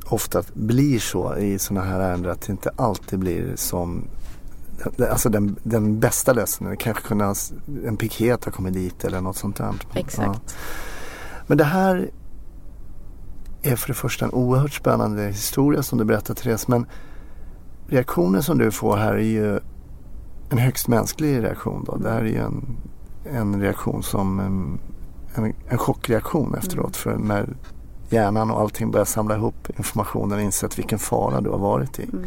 ofta blir så i sådana här ärenden att det inte alltid blir som Alltså den, den bästa lösningen. Kanske kunde ha, en piket ha kommit dit eller något sånt där. Exakt. Men det här är för det första en oerhört spännande historia som du berättar Therese. Men reaktionen som du får här är ju en högst mänsklig reaktion. Då. Det här är ju en, en reaktion som en, en, en chockreaktion efteråt. För när hjärnan och allting börjar samla ihop informationen och insett vilken fara du har varit i. Mm.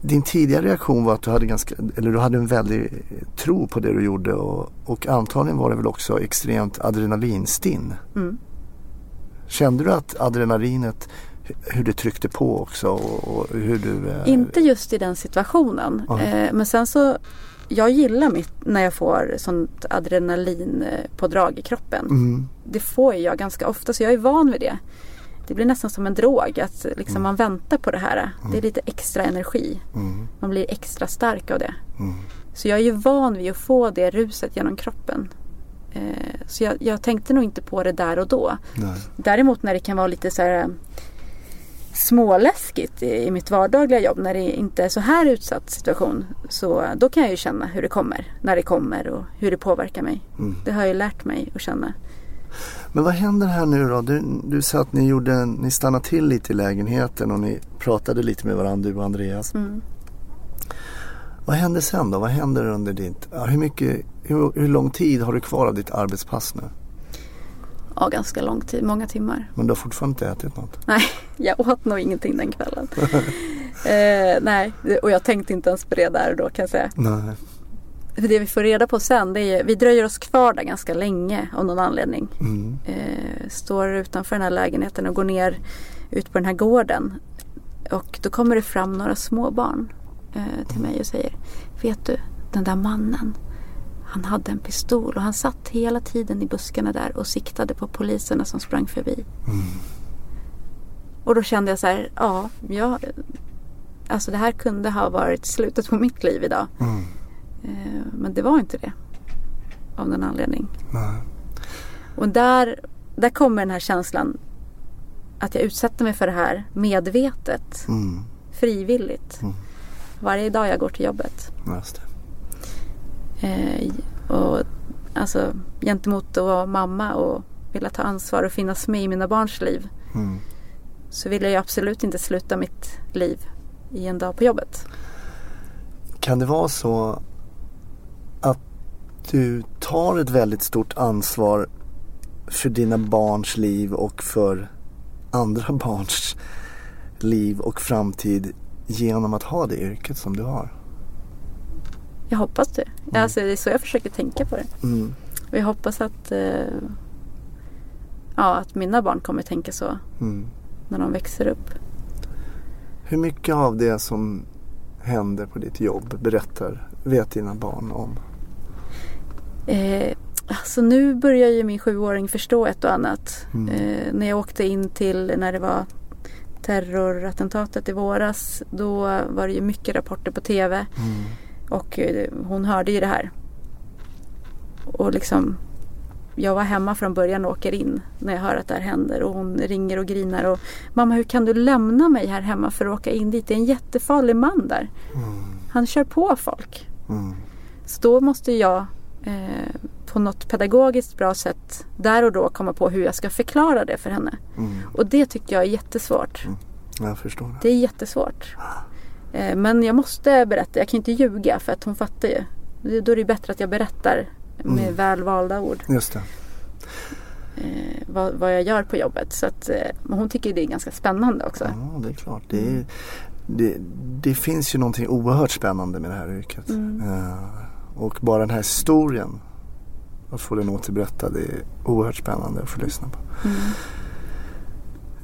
Din tidigare reaktion var att du hade, ganska, eller du hade en väldig tro på det du gjorde och, och antagligen var det väl också extremt adrenalinstinn. Mm. Kände du att adrenalinet, hur det tryckte på också och, hur du... eh, Inte just i den situationen. Eh, men sen så jag gillar mitt, när jag får sånt adrenalinpådrag i kroppen. Mm. Det får jag ganska ofta så jag är van vid det. Det blir nästan som en drog att liksom man väntar på det här. Det är lite extra energi. Mm. Man blir extra stark av det. Mm. Så jag är ju van vid att få det ruset genom kroppen. Eh, så jag, jag tänkte nog inte på det där och då. Nej. Däremot när det kan vara lite så här eh, småläskigt i, i mitt vardagliga jobb när det inte är så här utsatt situation. Så då kan jag ju känna hur det kommer, när det kommer och hur det påverkar mig. Mm. Det har jag ju lärt mig att känna. Men vad händer här nu då? Du, du sa att ni, gjorde, ni stannade till lite i lägenheten och ni pratade lite med varandra du och Andreas. Mm. Vad händer sen då? Vad händer under ditt... Hur, mycket, hur, hur lång tid har du kvar av ditt arbetspass nu? Ja, ganska lång tid, många timmar. Men du har fortfarande inte ätit något? Nej, jag åt nog ingenting den kvällen. eh, nej, och jag tänkte inte ens på det där då kan jag säga. Nej. För det vi får reda på sen, det är vi dröjer oss kvar där ganska länge av någon anledning. Mm. Eh, står utanför den här lägenheten och går ner ut på den här gården. Och då kommer det fram några små barn eh, till mig och säger Vet du, den där mannen han hade en pistol och han satt hela tiden i buskarna där och siktade på poliserna som sprang förbi. Och då kände jag så här, ja, ja, alltså det här kunde ha varit slutet på mitt liv idag. Mm. Eh, men det var inte det. Av någon anledning. Nej. Och där, där kommer den här känslan att jag utsätter mig för det här medvetet, Mm. frivilligt. Mm. Varje dag jag går till jobbet. Just det. Eh, och alltså gentemot att vara mamma och vilja ta ansvar och finnas med i mina barns liv. Mm. Så vill jag ju absolut inte sluta mitt liv i en dag på jobbet. Kan det vara så att du tar ett väldigt stort ansvar för dina barns liv och för andra barns liv och framtid genom att ha det yrket som du har? Jag hoppas det. Alltså, det är så jag försöker tänka på det. Mm. Och jag hoppas att, eh, ja, att mina barn kommer tänka så Mm. när de växer upp. Hur mycket av det som händer på ditt jobb berättar, vet dina barn om? Eh, alltså nu börjar ju min sjuåring förstå ett och annat. Mm. Eh, när jag åkte in till när det var terrorattentatet i våras. Då var det ju mycket rapporter på tv. Mm. Och eh, hon hörde ju det här. Och liksom jag var hemma från början och åker in när jag hör att det här händer och hon ringer och grinar och Mamma hur kan du lämna mig här hemma för att åka in dit? Det är en jättefarlig man där. Han kör på folk. Mm. Så då måste jag eh, på något pedagogiskt bra sätt där och då komma på hur jag ska förklara det för henne. Mm. Och det tycker jag är jättesvårt. Jag förstår det. Det är jättesvårt. Eh, men jag måste berätta, jag kan inte ljuga för att hon fattar ju. Då är det bättre att jag berättar med Mm. väl valda ord Just det. eh, vad, vad jag gör på jobbet. Så att, eh, hon tycker det är ganska spännande också. Ja, det är klart. Det, är, det, det finns ju någonting oerhört spännande med det här yrket. Mm. Eh, och bara den här historien, att få den återberättad, det är oerhört spännande att få lyssna på. Mm.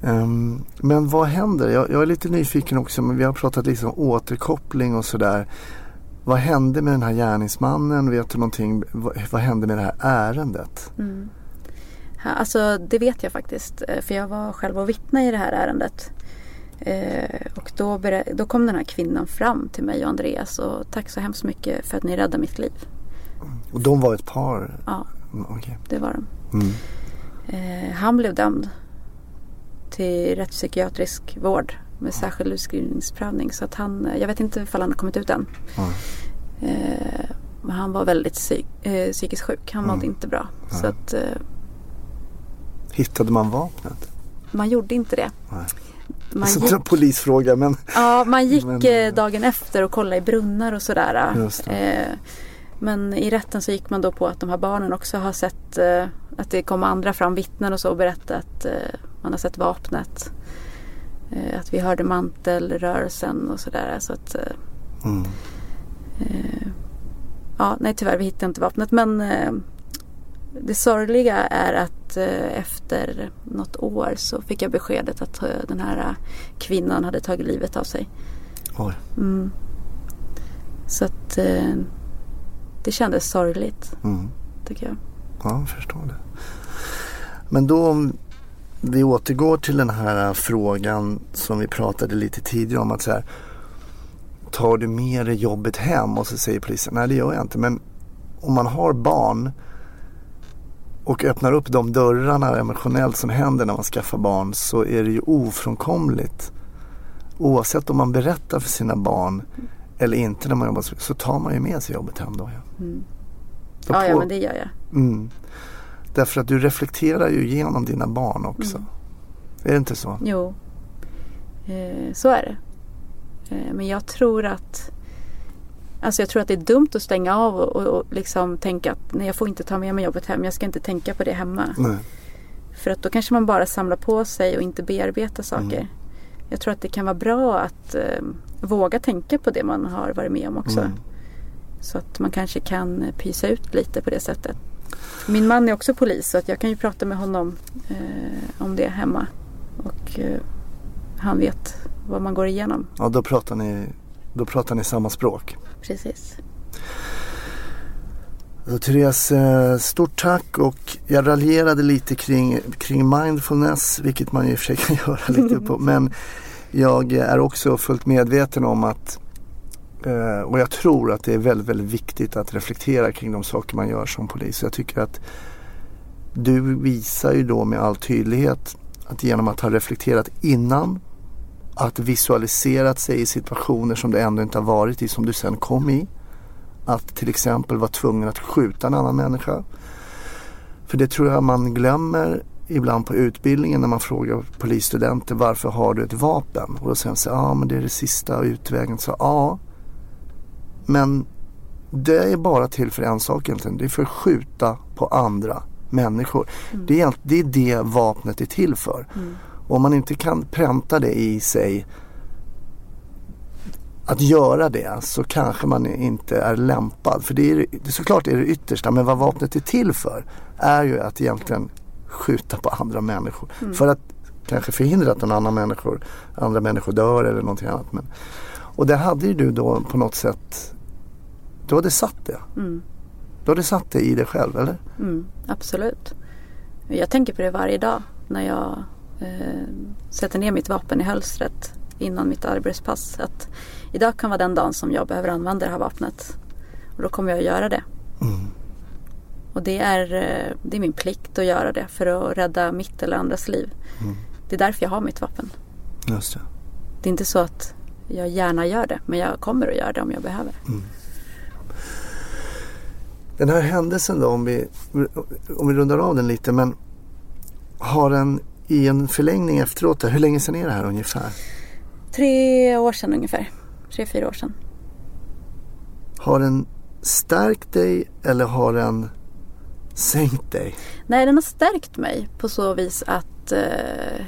Ehm, men vad händer? Jag, jag är lite nyfiken också, men vi har pratat liksom om återkoppling och sådär. Vad hände med den här gärningsmannen? Vet du någonting? Vad, vad hände med det här ärendet? Mm. Alltså det vet jag faktiskt. eh, För jag var själv och vittne i det här ärendet. Eh, och då, då kom den här kvinnan fram till mig och Andreas och tack så hemskt mycket för att ni räddade mitt liv. Och de var ett par? Ja, Mm, Okej. det var de. Mm. Eh, han blev dömd till rättspsykiatrisk vård med särskild utskrivningsprövning. Så att han, jag vet inte ifall han har kommit ut än. Ja. Eh, men han var väldigt psy- eh, psykiskt sjuk. Han mådde Mm. inte bra. Ja. Så att eh, Hittade man vapnet? man gjorde inte det. Nej. Man Alltså, gick, en polisfråga men ja, man gick Men, eh, eh, dagen efter och kollade i brunnar och sådär. Eh, men i rätten så gick man då på att de här barnen också har sett eh, att det kom andra fram vittnen och så och berättat att eh, man har sett vapnet. Eh, att vi hörde mantelrörelsen och sådär. Så att, eh, mm. Eh, ja, nej tyvärr vi hittade inte vapnet men eh, det sorgliga är att eh, efter något år så fick jag beskedet att eh, den här kvinnan hade tagit livet av sig. Oj. Mm. Så att det kändes sorgligt Mm. tycker jag. Ja, jag förstår det. Men då om vi återgår till den här frågan som vi pratade lite tidigare om. att så här, Tar du med dig jobbet hem? Och så säger polisen, nej det gör jag inte. Men om man har barn och öppnar upp de dörrarna emotionellt som händer när man skaffar barn så är det ju ofrånkomligt. Oavsett om man berättar för sina barn eller inte när man jobbar så tar man ju med sig jobbet hem då. Ja. Mm. Ja, ja på- men det gör jag. Mm. Därför att du reflekterar ju genom dina barn också. Mm. Är det inte så? Jo, eh, så är det. Eh, men jag tror att Alltså jag tror att det är dumt att stänga av och, och, och liksom tänka att nej, jag får inte ta med mig jobbet hem. Jag ska inte tänka på det hemma. Nej. För att då kanske man bara samlar på sig och inte bearbetar saker. Mm. Jag tror att det kan vara bra att eh, våga tänka på det man har varit med om också. Mm. Så att man kanske kan pysa ut lite på det sättet. Min man är också polis så att jag kan ju prata med honom eh, om det hemma. Och eh, han vet vad man går igenom. Ja, då pratar, ni, då pratar ni samma språk. Precis. Så Therese, eh, stort tack och jag raljerade lite kring, kring mindfulness, vilket man ju i och för sig kan göra lite på. Men jag är också fullt medveten om att eh, och jag tror att det är väldigt, väldigt viktigt att reflektera kring de saker man gör som polis. Jag tycker att du visar ju då med all tydlighet att genom att ha reflekterat innan, att visualiserat sig i situationer som du ändå inte har varit i, som du sen kom i. Att till exempel vara tvungen att skjuta en annan människa. För det tror jag man glömmer ibland på utbildningen när man frågar polisstudenter varför har du ett vapen? Och då säger de så ja ah, men det är det sista utvägen. Så ja, men det är bara till för en sak egentligen. Det är för att skjuta på andra människor. Det, är, det är det vapnet är till för. Om man inte kan pränta det i sig att göra det så kanske man inte är lämpad. För det är, såklart är det yttersta men vad vapnet är till för är ju att egentligen skjuta på andra människor. För att kanske förhindra att annan människor, andra människor dör eller någonting annat. Men, och det hade ju du då på något sätt, du hade satt det. Mm. Du hade satt det i dig själv eller? Mm, absolut. Jag tänker på det varje dag när jag eh, sätter ner mitt vapen i hölstret innan mitt arbetspass. Att idag kan vara den dagen som jag behöver använda det här vapnet. Och då kommer jag att göra det. Mm. Och det är, eh, det är min plikt att göra det för att rädda mitt eller andras liv. Mm. Det är därför jag har mitt vapen. Just det. Det är inte så att jag gärna gör det men jag kommer att göra det om jag behöver. Den här händelsen då om vi, om vi rundar av den lite men har den i en förlängning efteråt, hur länge sedan är det här ungefär? Tre år sedan ungefär. Tre, fyra år sedan. Har den stärkt dig eller har den sänkt dig? Nej, den har stärkt mig på så vis att eh,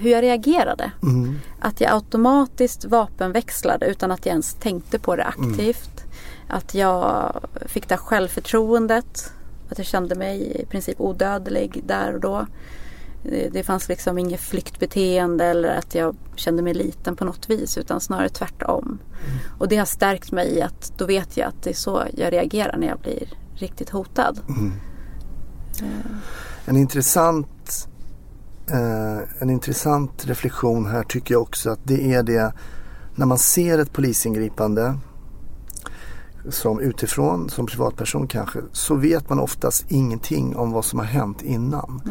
hur jag reagerade. Mm. Att jag automatiskt vapenväxlade utan att jag ens tänkte på det aktivt. Att jag fick det här självförtroendet. Att jag kände mig i princip odödlig där och då. Det, det fanns liksom inget flyktbeteende eller att jag kände mig liten på något vis utan snarare tvärtom. Och det har stärkt mig i att då vet jag att det är så jag reagerar när jag blir riktigt hotad. En intressant, eh, en intressant reflektion här tycker jag också att det är det när man ser ett polisingripande som utifrån, som privatperson kanske, så vet man oftast ingenting om vad som har hänt innan.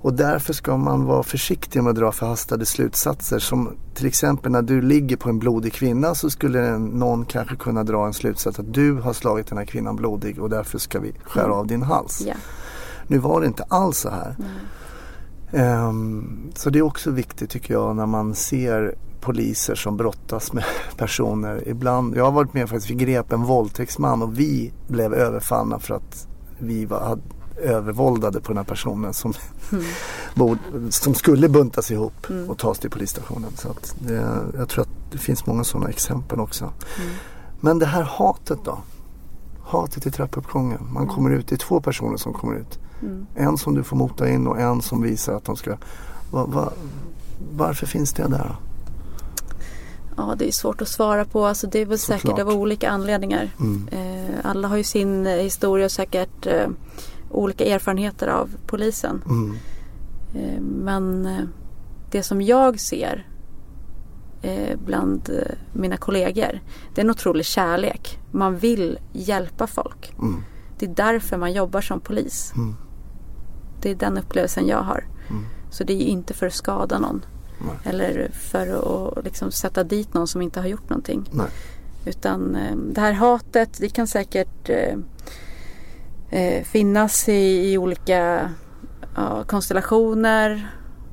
Och därför ska man vara försiktig med att dra förhastade slutsatser. Som till exempel när du ligger på en blodig kvinna så skulle någon kanske kunna dra en slutsats att du har slagit den här kvinnan blodig och därför ska vi skära av din hals. Ja. Nu var det inte alls så här. Ehm, så det är också viktigt tycker jag när man ser poliser som brottas med personer. Ibland, jag har varit med faktiskt, vi grep en våldtäktsman och vi blev överfallna för att vi var, övervåldade på den här personen som, bord, som skulle buntas ihop och tas till polisstationen. Så att det, jag tror att det finns många sådana exempel också. Men det här hatet då? Hatet i trappuppgången. Man kommer ut, det är två personer som kommer ut. En som du får mota in och en som visar att de ska... Va, va, varför finns det där då? Ja, det är svårt att svara på. Alltså, det är väl Såklart. säkert av olika anledningar. Mm. Eh, alla har ju sin eh, historia och säkert eh, olika erfarenheter av polisen. Mm. Men det som jag ser bland mina kollegor det är en otrolig kärlek. Man vill hjälpa folk. Mm. Det är därför man jobbar som polis. Mm. Det är den upplevelsen jag har. Mm. Så det är ju inte för att skada någon. Nej. Eller för att liksom sätta dit någon som inte har gjort någonting. Nej. Utan eh, det här hatet det kan säkert eh, eh, finnas i, i olika ja, konstellationer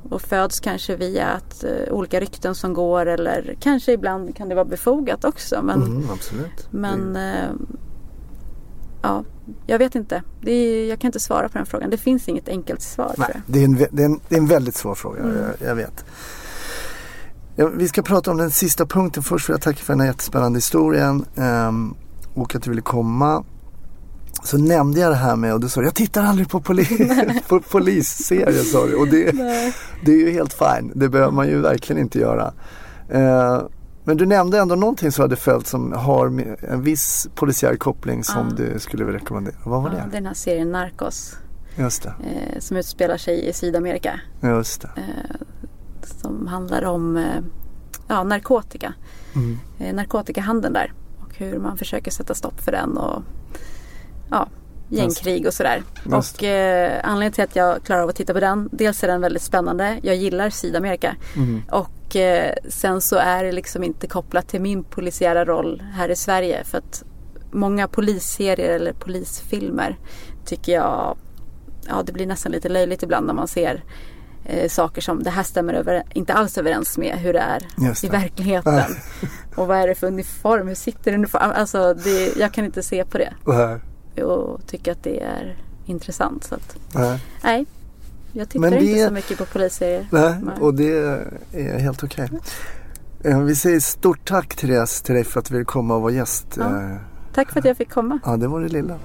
och föds kanske via att, eh, olika rykten som går eller kanske ibland kan det vara befogat också. Men, Mm, absolut. men eh, ja, jag vet inte. Är, jag kan inte svara på den frågan. Det finns inget enkelt svar. Nej, det är, en, det, är en, det är en väldigt svår fråga, Mm. jag, jag vet. Ja, vi ska prata om den sista punkten. Först vill jag tacka för den här jättespännande historien ehm, och att du ville komma. Så nämnde jag det här med och du sa jag tittar aldrig på, poli- på polisserier. Och det, det är ju helt fine. Det behöver man ju verkligen inte göra. Eh, men du nämnde ändå någonting som hade följt som har en viss polisiär koppling som Ja. du skulle vilja rekommendera. Vad var Ja, det? den här serien Narcos Just det. eh, som utspelar sig i Sydamerika. Just det. Eh, som handlar om eh, ja, narkotika. Mm. Eh, narkotikahandeln där. Och hur man försöker sätta stopp för den. Och ja, gängkrig och sådär. Och eh, anledningen till att jag klarar av att titta på den. Dels är den väldigt spännande. Jag gillar Sydamerika. Mm. Och eh, sen så är det liksom inte kopplat till min polisiära roll här i Sverige. För att många polisserier eller polisfilmer tycker jag, ja det blir nästan lite löjligt ibland när man ser eh, saker som det här stämmer över, inte alls överens med hur det är Just i det. verkligheten. och vad är det för uniform? Hur sitter uniform? Alltså det, jag kan inte se på det Nej. och tycka att det är intressant. Så att, Nej. nej, jag tittar det- inte så mycket på polisserier. Nej, Nej. och det är helt okej. Eh, Vi säger stort tack Therese till dig för att du ville komma och vara gäst. Ja. Eh, Tack för att jag fick komma. Ja, det var det lilla.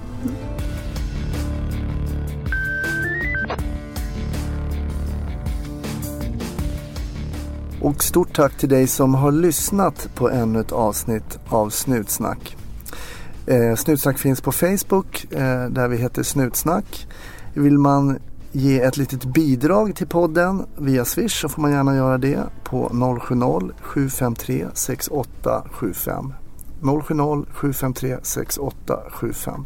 Och stort tack till dig som har lyssnat på ännu ett avsnitt av Snutsnack. Eh, Snutsnack finns på Facebook eh, där vi heter Snutsnack. Vill man ge ett litet bidrag till podden via Swish så får man gärna göra det på 070-753 6875. 070-753 6875.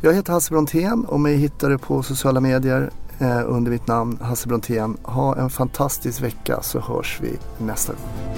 Jag heter Hasse Brontén och mig hittar du på sociala medier eh, under mitt namn Hasse Brontén. Ha en fantastisk vecka så hörs vi nästa gång.